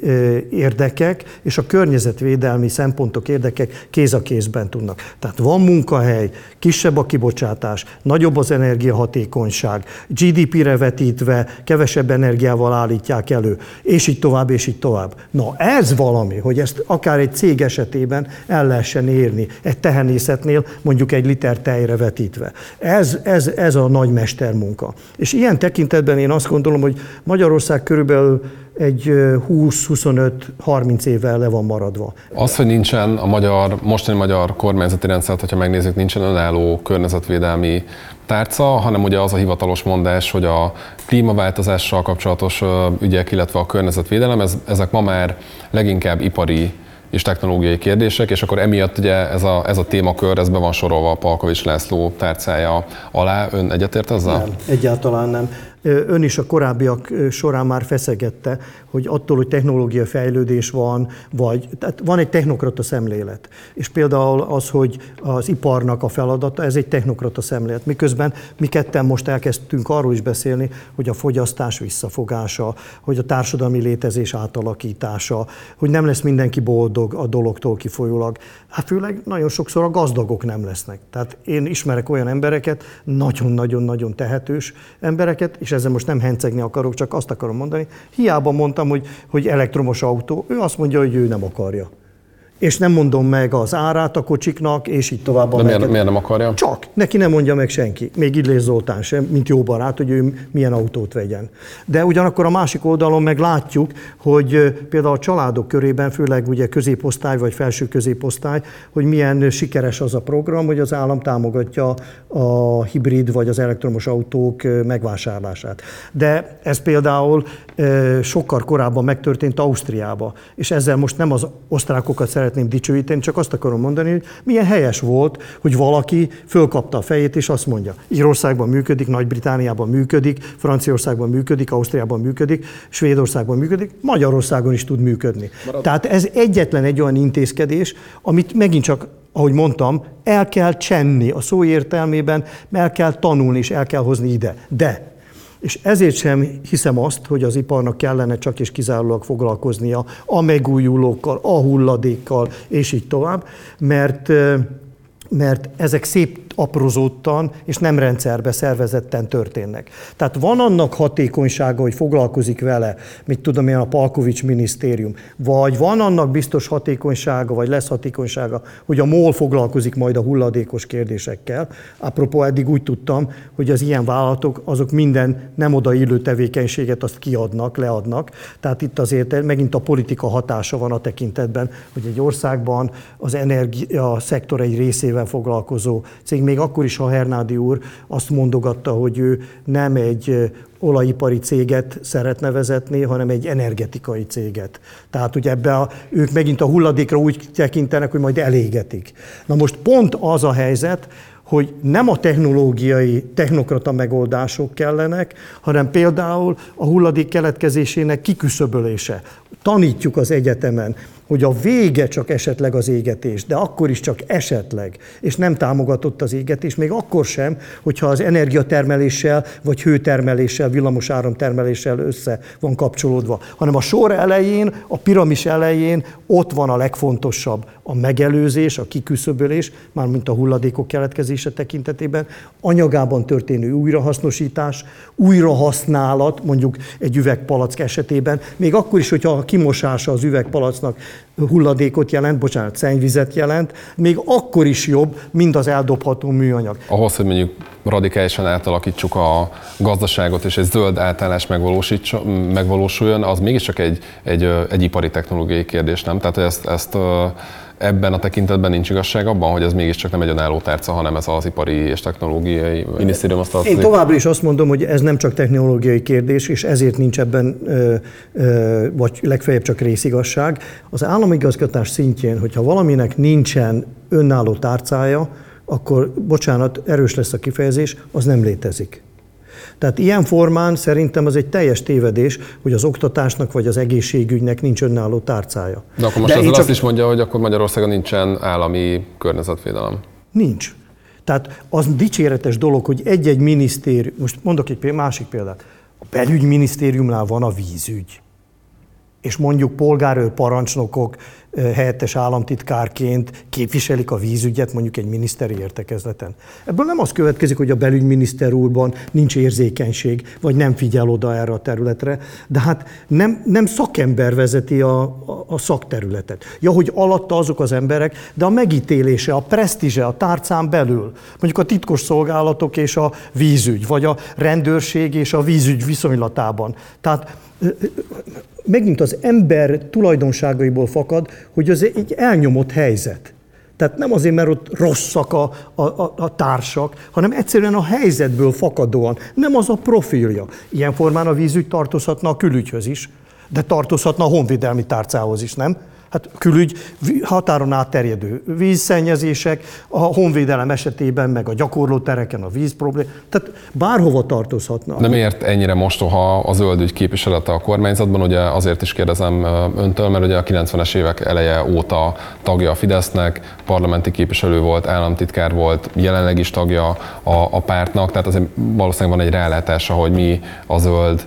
Speaker 1: érdekek és a környezetvédelmi szempontok érdekek kéz a kézben tudnak. Tehát van munkahely, kisebb a kibocsátás, nagyobb az energiahatékonyság, GDP-re vetítve kevesebb energiával állítják elő, és így tovább, és így tovább. Na ez valami, hogy ezt akár egy cég esetében el lehessen érni, egy tehenészetnél mondjuk egy liter tejre vetítve. Ez, ez, ez a nagy mestermunka. És ilyen tekintetben én azt gondolom, hogy Magyarország körülbelül egy 20-25-30 évvel le van maradva.
Speaker 2: Az, hogy nincsen a magyar, mostani magyar kormányzati rendszer, hogyha megnézzük, nincsen önálló környezetvédelmi tárca, hanem ugye az a hivatalos mondás, hogy a klímaváltozással kapcsolatos ügyek, illetve a környezetvédelem, ez, ezek ma már leginkább ipari és technológiai kérdések, és akkor emiatt ugye ez a, ez a témakör, ez be van sorolva a Palkovics László tárcája alá. Ön egyetért ezzel?
Speaker 1: Nem, egyáltalán nem. Ön is a korábbiak során már feszegette, hogy attól, hogy technológia fejlődés van, vagy tehát van egy technokrata szemlélet. És például az, hogy az iparnak a feladata, ez egy technokrata szemlélet. Miközben mi ketten most elkezdtünk arról is beszélni, hogy a fogyasztás visszafogása, hogy a társadalmi létezés átalakítása, hogy nem lesz mindenki boldog a dologtól kifolyólag. Hát főleg nagyon sokszor a gazdagok nem lesznek. Tehát én ismerek olyan embereket, nagyon-nagyon-nagyon tehetős embereket, és ezzel most nem hencegni akarok, csak azt akarom mondani, hiába mondtam, hogy, hogy elektromos autó, ő azt mondja, hogy ő nem akarja és nem mondom meg az árát a kocsiknak, és így tovább.
Speaker 2: De miért, miért nem akarja?
Speaker 1: Csak, neki nem mondja meg senki, még Illés Zoltán sem, mint jó barát, hogy ő milyen autót vegyen. De ugyanakkor a másik oldalon meg látjuk, hogy például a családok körében, főleg ugye középosztály vagy felső középosztály, hogy milyen sikeres az a program, hogy az állam támogatja a hibrid vagy az elektromos autók megvásárlását. De ez például sokkal korábban megtörtént Ausztriába, és ezzel most nem az osztrákokat szeretném szeretném dicsőíteni, csak azt akarom mondani, hogy milyen helyes volt, hogy valaki fölkapta a fejét, és azt mondja, Írországban működik, Nagy-Britániában működik, Franciaországban működik, Ausztriában működik, Svédországban működik, Magyarországon is tud működni. Marad. Tehát ez egyetlen egy olyan intézkedés, amit megint csak ahogy mondtam, el kell csenni a szó értelmében, el kell tanulni és el kell hozni ide. De és ezért sem hiszem azt, hogy az iparnak kellene csak és kizárólag foglalkoznia a megújulókkal, a hulladékkal, és így tovább, mert mert ezek szép aprozódtan és nem rendszerbe szervezetten történnek. Tehát van annak hatékonysága, hogy foglalkozik vele, mit tudom én, a Palkovics minisztérium, vagy van annak biztos hatékonysága, vagy lesz hatékonysága, hogy a MOL foglalkozik majd a hulladékos kérdésekkel. Apropó, eddig úgy tudtam, hogy az ilyen vállalatok azok minden nem odaillő tevékenységet azt kiadnak, leadnak. Tehát itt azért megint a politika hatása van a tekintetben, hogy egy országban az energia szektor egy részével foglalkozó cég még akkor is, ha Hernádi úr azt mondogatta, hogy ő nem egy olajipari céget szeretne vezetni, hanem egy energetikai céget. Tehát ugye ebbe a, ők megint a hulladékra úgy tekintenek, hogy majd elégetik. Na most pont az a helyzet, hogy nem a technológiai, technokrata megoldások kellenek, hanem például a hulladék keletkezésének kiküszöbölése. Tanítjuk az egyetemen, hogy a vége csak esetleg az égetés, de akkor is csak esetleg, és nem támogatott az égetés, még akkor sem, hogyha az energiatermeléssel, vagy hőtermeléssel, villamos áramtermeléssel össze van kapcsolódva, hanem a sor elején, a piramis elején ott van a legfontosabb, a megelőzés, a kiküszöbölés, mármint a hulladékok keletkezése tekintetében, anyagában történő újrahasznosítás, újrahasználat, mondjuk egy üvegpalack esetében, még akkor is, hogyha a kimosása az üvegpalacnak hulladékot jelent, bocsánat, szennyvizet jelent, még akkor is jobb, mint az eldobható műanyag.
Speaker 2: Ahhoz, hogy mondjuk radikálisan átalakítsuk a gazdaságot, és egy zöld átállás megvalósuljon, az mégiscsak egy, egy, egy ipari technológiai kérdés, nem? Tehát ezt, ezt ebben a tekintetben nincs igazság abban, hogy ez mégiscsak nem egy önálló tárca, hanem ez az ipari és technológiai minisztérium azt
Speaker 1: Én továbbra is azt mondom, hogy ez nem csak technológiai kérdés, és ezért nincs ebben, vagy legfeljebb csak részigasság. Az államigazgatás szintjén, hogyha valaminek nincsen önálló tárcája, akkor, bocsánat, erős lesz a kifejezés, az nem létezik. Tehát ilyen formán szerintem az egy teljes tévedés, hogy az oktatásnak vagy az egészségügynek nincs önálló tárcája.
Speaker 2: De akkor most De ezzel csak... azt is mondja, hogy akkor Magyarországon nincsen állami környezetvédelem.
Speaker 1: Nincs. Tehát az dicséretes dolog, hogy egy-egy minisztérium, most mondok egy másik példát, a belügyminisztériumnál van a vízügy és mondjuk polgárőr parancsnokok helyettes államtitkárként képviselik a vízügyet mondjuk egy miniszteri értekezleten. Ebből nem az következik, hogy a belügyminiszter úrban nincs érzékenység, vagy nem figyel oda erre a területre, de hát nem, nem szakember vezeti a, a, a szakterületet. Ja, hogy alatta azok az emberek, de a megítélése, a presztízse a tárcán belül, mondjuk a titkos szolgálatok és a vízügy, vagy a rendőrség és a vízügy viszonylatában. Tehát megint az ember tulajdonságaiból fakad, hogy az egy elnyomott helyzet. Tehát nem azért, mert ott rosszak a, a, a, a társak, hanem egyszerűen a helyzetből fakadóan. Nem az a profilja. Ilyen formán a vízügy tartozhatna a külügyhöz is, de tartozhatna a honvédelmi tárcához is, nem? Hát külügy határon átterjedő vízszennyezések, a honvédelem esetében, meg a gyakorló tereken a víz problém, tehát bárhova tartozhatna.
Speaker 2: De miért ennyire mostoha a zöld ügy képviselete a kormányzatban? Ugye azért is kérdezem öntől, mert ugye a 90-es évek eleje óta tagja a Fidesznek, parlamenti képviselő volt, államtitkár volt, jelenleg is tagja a, a pártnak, tehát azért valószínűleg van egy rálátása, hogy mi a zöld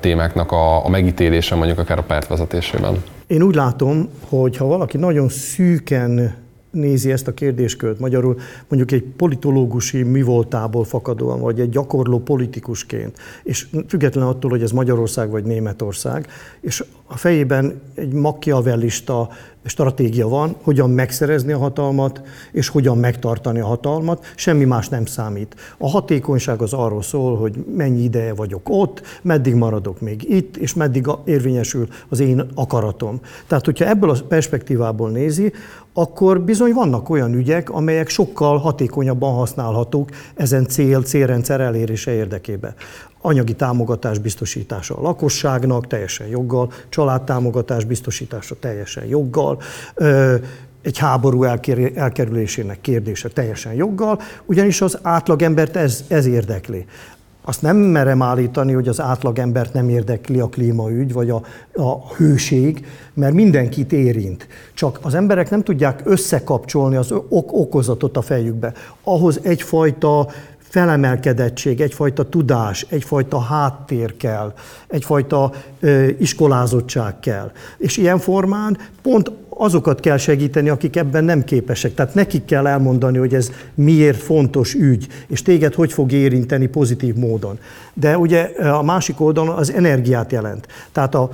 Speaker 2: témáknak a, a megítélése mondjuk akár a párt vezetésében.
Speaker 1: Én úgy látom, hogy ha valaki nagyon szűken nézi ezt a kérdéskört, magyarul mondjuk egy politológusi mi voltából fakadóan, vagy egy gyakorló politikusként, és független attól, hogy ez Magyarország vagy Németország, és a fejében egy machiavellista stratégia van, hogyan megszerezni a hatalmat, és hogyan megtartani a hatalmat, semmi más nem számít. A hatékonyság az arról szól, hogy mennyi ideje vagyok ott, meddig maradok még itt, és meddig érvényesül az én akaratom. Tehát, hogyha ebből a perspektívából nézi, akkor bizony vannak olyan ügyek, amelyek sokkal hatékonyabban használhatók ezen cél, célrendszer elérése érdekében anyagi támogatás biztosítása a lakosságnak, teljesen joggal, családtámogatás biztosítása teljesen joggal, egy háború elkerülésének kérdése teljesen joggal, ugyanis az átlagembert ez, ez érdekli. Azt nem merem állítani, hogy az átlagembert nem érdekli a klímaügy, vagy a, a hőség, mert mindenkit érint. Csak az emberek nem tudják összekapcsolni az ok- okozatot a fejükbe. Ahhoz egyfajta felemelkedettség, egyfajta tudás, egyfajta háttér kell, egyfajta ö, iskolázottság kell. És ilyen formán pont azokat kell segíteni, akik ebben nem képesek. Tehát nekik kell elmondani, hogy ez miért fontos ügy, és téged hogy fog érinteni pozitív módon. De ugye a másik oldalon az energiát jelent. Tehát a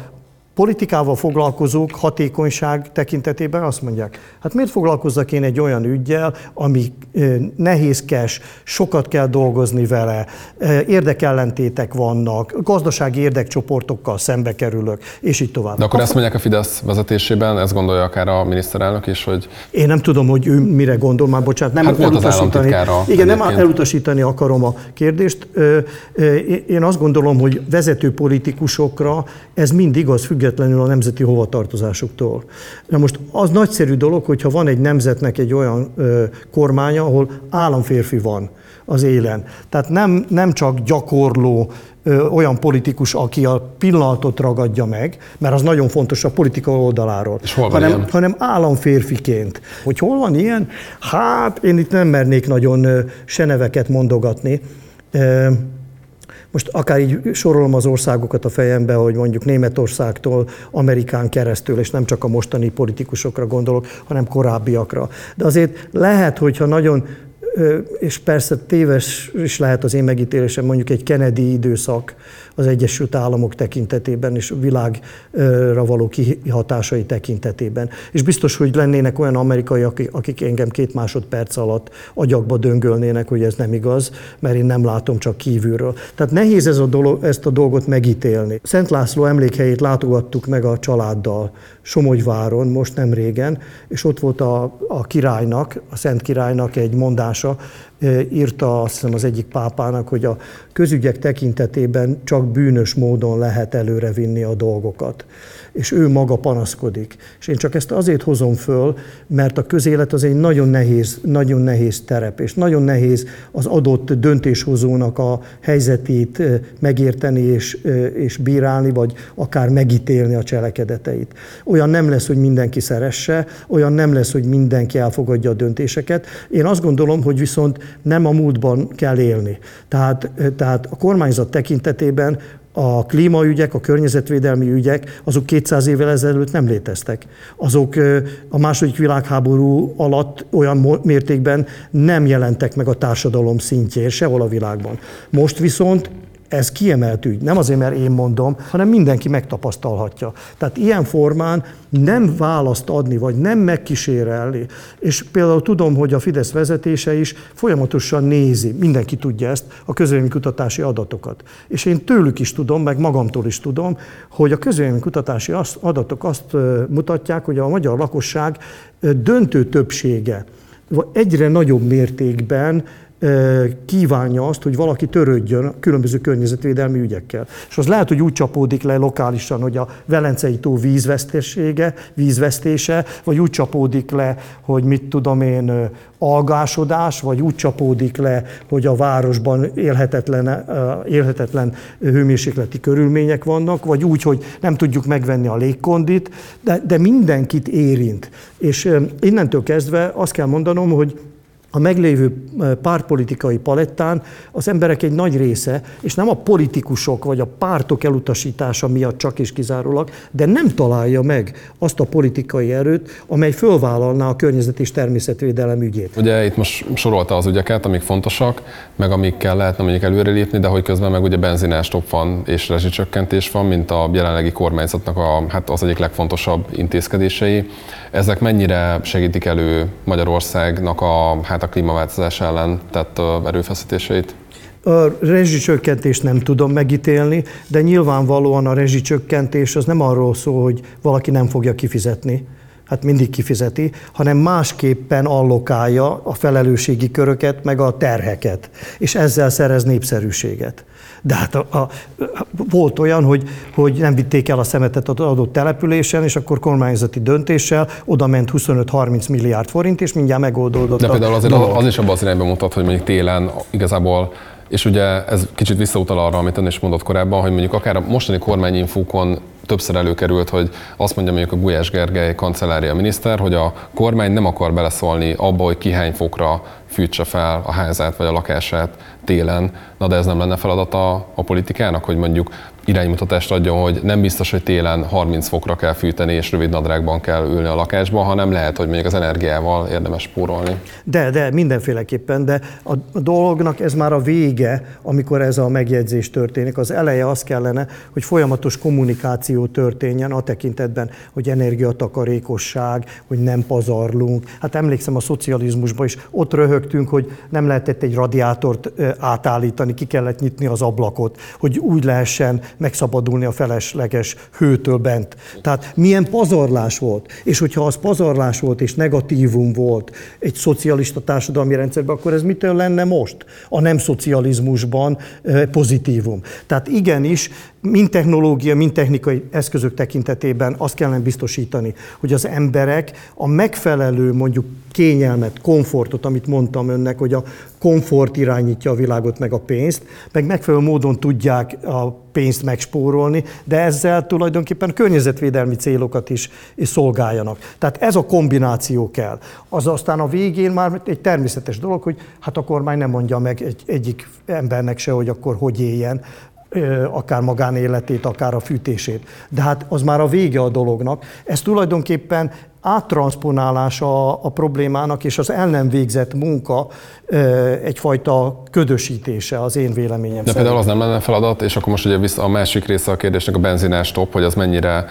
Speaker 1: politikával foglalkozók hatékonyság tekintetében azt mondják, hát miért foglalkozzak én egy olyan ügyjel, ami nehézkes, sokat kell dolgozni vele, érdekellentétek vannak, gazdasági érdekcsoportokkal szembe kerülök, és így tovább.
Speaker 2: De akkor ezt mondják a Fidesz vezetésében, ezt gondolja akár a miniszterelnök is, hogy...
Speaker 1: Én nem tudom, hogy ő mire gondol, már bocsánat, nem
Speaker 2: hát elutasítani.
Speaker 1: Igen, nem elutasítani akarom a kérdést. Én azt gondolom, hogy vezető politikusokra ez mind igaz, függ függetlenül a nemzeti hovatartozásuktól. Na most az nagyszerű dolog, hogyha van egy nemzetnek egy olyan ö, kormánya, ahol államférfi van az élen. Tehát nem, nem csak gyakorló ö, olyan politikus, aki a pillanatot ragadja meg, mert az nagyon fontos a politika oldaláról,
Speaker 2: És hol
Speaker 1: hanem, hanem államférfiként. Hogy hol van ilyen? Hát én itt nem mernék nagyon ö, se neveket mondogatni. Ö, most akár így sorolom az országokat a fejembe, hogy mondjuk Németországtól Amerikán keresztül, és nem csak a mostani politikusokra gondolok, hanem korábbiakra. De azért lehet, hogyha nagyon és persze téves is lehet az én megítélésem, mondjuk egy Kennedy időszak az Egyesült Államok tekintetében és a világra való kihatásai tekintetében. És biztos, hogy lennének olyan amerikaiak, akik engem két másodperc alatt agyakba döngölnének, hogy ez nem igaz, mert én nem látom csak kívülről. Tehát nehéz ez a dolog, ezt a dolgot megítélni. Szent László emlékhelyét látogattuk meg a családdal Somogyváron most nem régen, és ott volt a, a királynak, a Szent Királynak egy mondása, írta azt hiszem az egyik pápának, hogy a közügyek tekintetében csak bűnös módon lehet előrevinni a dolgokat és ő maga panaszkodik. És én csak ezt azért hozom föl, mert a közélet az egy nagyon nehéz, nagyon nehéz terep, és nagyon nehéz az adott döntéshozónak a helyzetét megérteni és, és bírálni, vagy akár megítélni a cselekedeteit. Olyan nem lesz, hogy mindenki szeresse, olyan nem lesz, hogy mindenki elfogadja a döntéseket. Én azt gondolom, hogy viszont nem a múltban kell élni. Tehát, tehát a kormányzat tekintetében a klímaügyek, a környezetvédelmi ügyek, azok 200 évvel ezelőtt nem léteztek. Azok a második világháború alatt olyan mértékben nem jelentek meg a társadalom szintjén sehol a világban. Most viszont ez kiemelt ügy. Nem azért, mert én mondom, hanem mindenki megtapasztalhatja. Tehát ilyen formán nem választ adni, vagy nem megkísérelni. És például tudom, hogy a Fidesz vezetése is folyamatosan nézi, mindenki tudja ezt, a kutatási adatokat. És én tőlük is tudom, meg magamtól is tudom, hogy a kutatási adatok azt mutatják, hogy a magyar lakosság döntő többsége egyre nagyobb mértékben kívánja azt, hogy valaki törődjön különböző környezetvédelmi ügyekkel. És az lehet, hogy úgy csapódik le lokálisan, hogy a Velencei tó vízvesztésége, vízvesztése, vagy úgy csapódik le, hogy mit tudom én, algásodás, vagy úgy csapódik le, hogy a városban élhetetlen, élhetetlen hőmérsékleti körülmények vannak, vagy úgy, hogy nem tudjuk megvenni a légkondit, de, de mindenkit érint. És innentől kezdve azt kell mondanom, hogy a meglévő pártpolitikai palettán az emberek egy nagy része, és nem a politikusok vagy a pártok elutasítása miatt csak és kizárólag, de nem találja meg azt a politikai erőt, amely fölvállalná a környezet és természetvédelem ügyét.
Speaker 2: Ugye itt most sorolta az ügyeket, amik fontosak, meg amikkel lehetne mondjuk előrelépni, de hogy közben meg ugye benzinástop van és rezsicsökkentés van, mint a jelenlegi kormányzatnak a, hát az egyik legfontosabb intézkedései. Ezek mennyire segítik elő Magyarországnak a, hát a klímaváltozás ellen tett erőfeszítéseit?
Speaker 1: A rezsicsökkentést nem tudom megítélni, de nyilvánvalóan a rezsicsökkentés az nem arról szól, hogy valaki nem fogja kifizetni, hát mindig kifizeti, hanem másképpen allokálja a felelősségi köröket, meg a terheket, és ezzel szerez népszerűséget. De hát a, a, volt olyan, hogy, hogy nem vitték el a szemetet az adott településen, és akkor kormányzati döntéssel oda ment 25-30 milliárd forint, és mindjárt megoldódott
Speaker 2: De például azért az, az is abban az irányban mutat, hogy mondjuk télen igazából és ugye ez kicsit visszautal arra, amit ön is mondott korábban, hogy mondjuk akár a mostani kormányinfókon többször előkerült, hogy azt mondja mondjuk a Gulyás Gergely kancellária miniszter, hogy a kormány nem akar beleszólni abba, hogy ki hány fokra fűtse fel a házát vagy a lakását télen. Na de ez nem lenne feladata a politikának, hogy mondjuk iránymutatást adjon, hogy nem biztos, hogy télen 30 fokra kell fűteni és rövid nadrágban kell ülni a lakásban, hanem lehet, hogy mondjuk az energiával érdemes spórolni.
Speaker 1: De, de mindenféleképpen, de a, dolognak ez már a vége, amikor ez a megjegyzés történik. Az eleje az kellene, hogy folyamatos kommunikáció történjen a tekintetben, hogy energiatakarékosság, hogy nem pazarlunk. Hát emlékszem a szocializmusban is, ott röhögtünk, hogy nem lehetett egy radiátort átállítani, ki kellett nyitni az ablakot, hogy úgy lehessen megszabadulni a felesleges hőtől bent. Tehát milyen pazarlás volt. És hogyha az pazarlás volt és negatívum volt egy szocialista társadalmi rendszerben, akkor ez mitől lenne most? A nem szocializmusban pozitívum. Tehát igenis, mind technológia, mind technikai eszközök tekintetében azt kellene biztosítani, hogy az emberek a megfelelő mondjuk kényelmet, komfortot, amit mondtam önnek, hogy a komfort irányítja a világot meg a pénzt, meg megfelelő módon tudják a pénzt megspórolni, de ezzel tulajdonképpen környezetvédelmi célokat is, szolgáljanak. Tehát ez a kombináció kell. Az aztán a végén már egy természetes dolog, hogy hát a kormány nem mondja meg egy, egyik embernek se, hogy akkor hogy éljen, akár magánéletét, akár a fűtését. De hát az már a vége a dolognak. Ez tulajdonképpen áttranszponálása a problémának és az el nem végzett munka egyfajta ködösítése az én véleményem
Speaker 2: De szerint. például az nem lenne feladat, és akkor most ugye vissza a másik része a kérdésnek a benzinás top, hogy az mennyire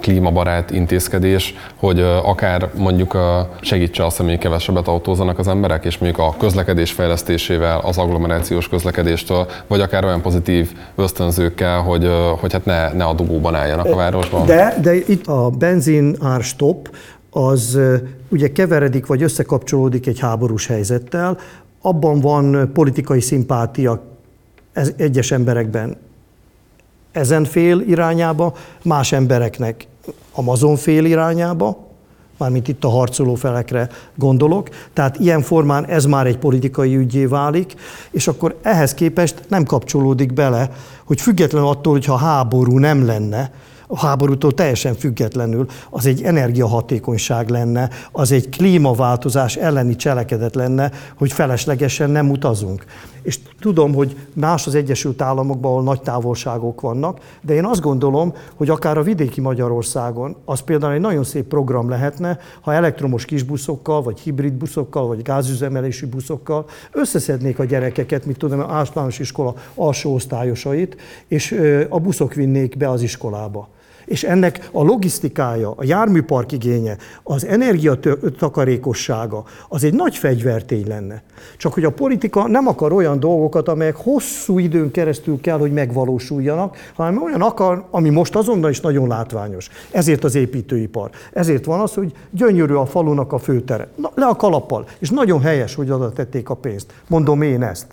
Speaker 2: klímabarát intézkedés, hogy akár mondjuk uh, segítse azt, hogy kevesebbet autózanak az emberek, és mondjuk a közlekedés fejlesztésével, az agglomerációs közlekedéstől, vagy akár olyan pozitív ösztönzőkkel, hogy, hogy hát ne, ne a dugóban álljanak a városban.
Speaker 1: De, de itt a benzin ár stop, az ugye keveredik vagy összekapcsolódik egy háborús helyzettel, abban van politikai szimpátia egyes emberekben ezen fél irányába, más embereknek Amazon fél irányába, mármint itt a harcoló felekre gondolok. Tehát ilyen formán ez már egy politikai ügyé válik, és akkor ehhez képest nem kapcsolódik bele, hogy függetlenül attól, hogyha háború nem lenne, a háborútól teljesen függetlenül, az egy energiahatékonyság lenne, az egy klímaváltozás elleni cselekedet lenne, hogy feleslegesen nem utazunk. És tudom, hogy más az Egyesült Államokban, ahol nagy távolságok vannak, de én azt gondolom, hogy akár a vidéki Magyarországon az például egy nagyon szép program lehetne, ha elektromos kisbuszokkal, vagy hibrid buszokkal, vagy gázüzemelésű buszokkal összeszednék a gyerekeket, mit tudom, az általános iskola alsó osztályosait, és a buszok vinnék be az iskolába és ennek a logisztikája, a járműpark igénye, az energiatakarékossága, az egy nagy fegyvertény lenne. Csak hogy a politika nem akar olyan dolgokat, amelyek hosszú időn keresztül kell, hogy megvalósuljanak, hanem olyan akar, ami most azonnal is nagyon látványos. Ezért az építőipar. Ezért van az, hogy gyönyörű a falunak a főtere. Na, le a kalappal. És nagyon helyes, hogy oda tették a pénzt. Mondom én ezt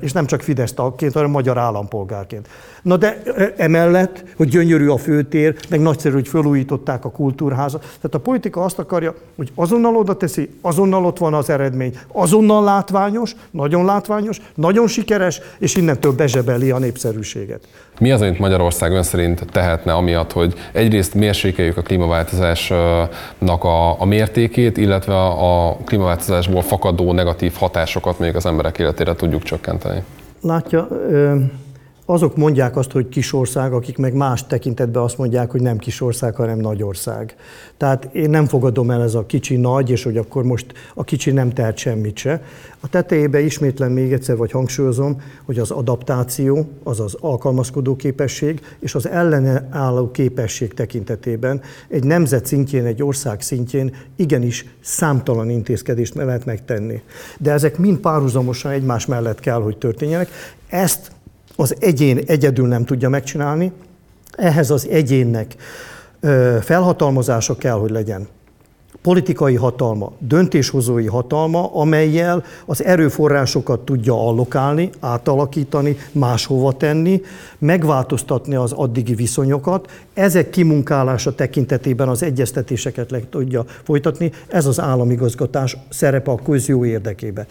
Speaker 1: és nem csak Fidesz tagként, hanem magyar állampolgárként. Na de emellett, hogy gyönyörű a főtér, meg nagyszerű, hogy felújították a kultúrházat. Tehát a politika azt akarja, hogy azonnal oda teszi, azonnal ott van az eredmény, azonnal látványos, nagyon látványos, nagyon sikeres, és innentől bezsebeli a népszerűséget.
Speaker 2: Mi az, amit Magyarország ön szerint tehetne amiatt, hogy egyrészt mérsékeljük a klímaváltozásnak a, a mértékét, illetve a klímaváltozásból fakadó negatív hatásokat még az emberek életére tudjuk csökkenteni?
Speaker 1: Látja, azok mondják azt, hogy kisország, akik meg más tekintetben azt mondják, hogy nem kisország, hanem nagyország. Tehát én nem fogadom el ez a kicsi nagy, és hogy akkor most a kicsi nem tehet semmit se. A tetejébe ismétlen még egyszer, vagy hangsúlyozom, hogy az adaptáció, az az alkalmazkodó képesség, és az ellene álló képesség tekintetében egy nemzet szintjén, egy ország szintjén igenis számtalan intézkedést lehet megtenni. De ezek mind párhuzamosan egymás mellett kell, hogy történjenek. Ezt az egyén egyedül nem tudja megcsinálni, ehhez az egyénnek felhatalmazása kell, hogy legyen. Politikai hatalma, döntéshozói hatalma, amelyel az erőforrásokat tudja allokálni, átalakítani, máshova tenni, megváltoztatni az addigi viszonyokat, ezek kimunkálása tekintetében az egyeztetéseket le tudja folytatni, ez az államigazgatás szerepe a közjó érdekében.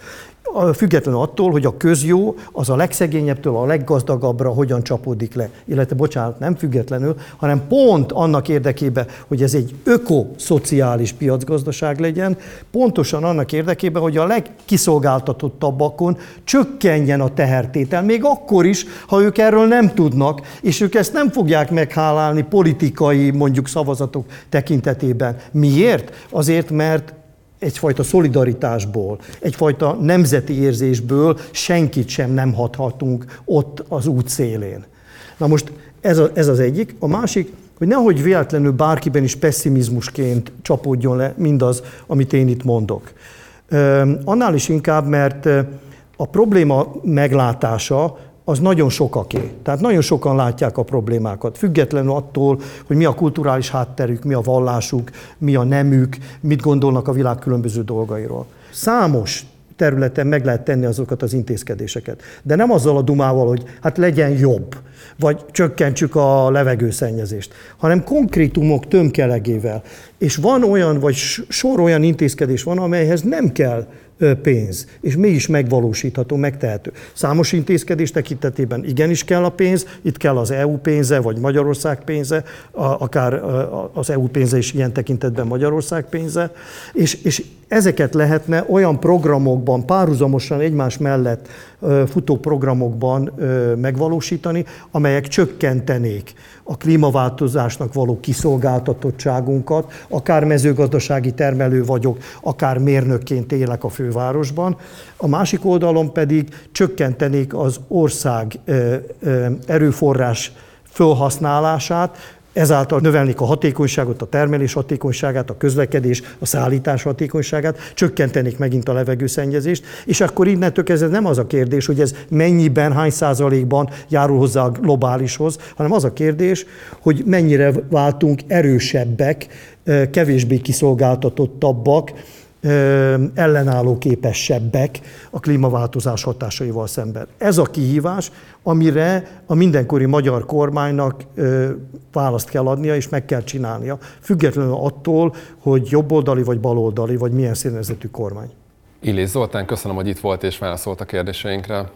Speaker 1: Függetlenül attól, hogy a közjó az a legszegényebbtől a leggazdagabbra hogyan csapódik le. Illetve, bocsánat, nem függetlenül, hanem pont annak érdekében, hogy ez egy ökoszociális piacgazdaság legyen, pontosan annak érdekében, hogy a legkiszolgáltatottabbakon csökkenjen a tehertétel, még akkor is, ha ők erről nem tudnak, és ők ezt nem fogják meghálálni politikai, mondjuk szavazatok tekintetében. Miért? Azért, mert egyfajta szolidaritásból, egyfajta nemzeti érzésből senkit sem nem hathatunk ott az út szélén. Na most ez, a, ez az egyik. A másik, hogy nehogy véletlenül bárkiben is pessimizmusként csapódjon le mindaz, amit én itt mondok. Annál is inkább, mert a probléma meglátása az nagyon sokaké. Tehát nagyon sokan látják a problémákat, függetlenül attól, hogy mi a kulturális hátterük, mi a vallásuk, mi a nemük, mit gondolnak a világ különböző dolgairól. Számos területen meg lehet tenni azokat az intézkedéseket. De nem azzal a dumával, hogy hát legyen jobb, vagy csökkentsük a levegőszennyezést, hanem konkrétumok tömkelegével. És van olyan, vagy sor olyan intézkedés van, amelyhez nem kell pénz, és mégis megvalósítható, megtehető. Számos intézkedés tekintetében igenis kell a pénz, itt kell az EU pénze, vagy Magyarország pénze, akár az EU pénze is ilyen tekintetben Magyarország pénze, és, és ezeket lehetne olyan programokban, párhuzamosan egymás mellett futó programokban megvalósítani, amelyek csökkentenék a klímaváltozásnak való kiszolgáltatottságunkat, akár mezőgazdasági termelő vagyok, akár mérnökként élek a fővárosban. A másik oldalon pedig csökkentenék az ország erőforrás felhasználását, Ezáltal növelnék a hatékonyságot, a termelés hatékonyságát, a közlekedés, a szállítás hatékonyságát, csökkentenék megint a levegőszennyezést, és akkor innentől kezdve nem az a kérdés, hogy ez mennyiben, hány százalékban járul hozzá a globálishoz, hanem az a kérdés, hogy mennyire váltunk erősebbek, kevésbé kiszolgáltatottabbak, ellenálló képesebbek a klímaváltozás hatásaival szemben. Ez a kihívás, amire a mindenkori magyar kormánynak választ kell adnia és meg kell csinálnia, függetlenül attól, hogy jobboldali vagy baloldali, vagy milyen színezetű kormány.
Speaker 2: Illés Zoltán, köszönöm, hogy itt volt és válaszolt a kérdéseinkre.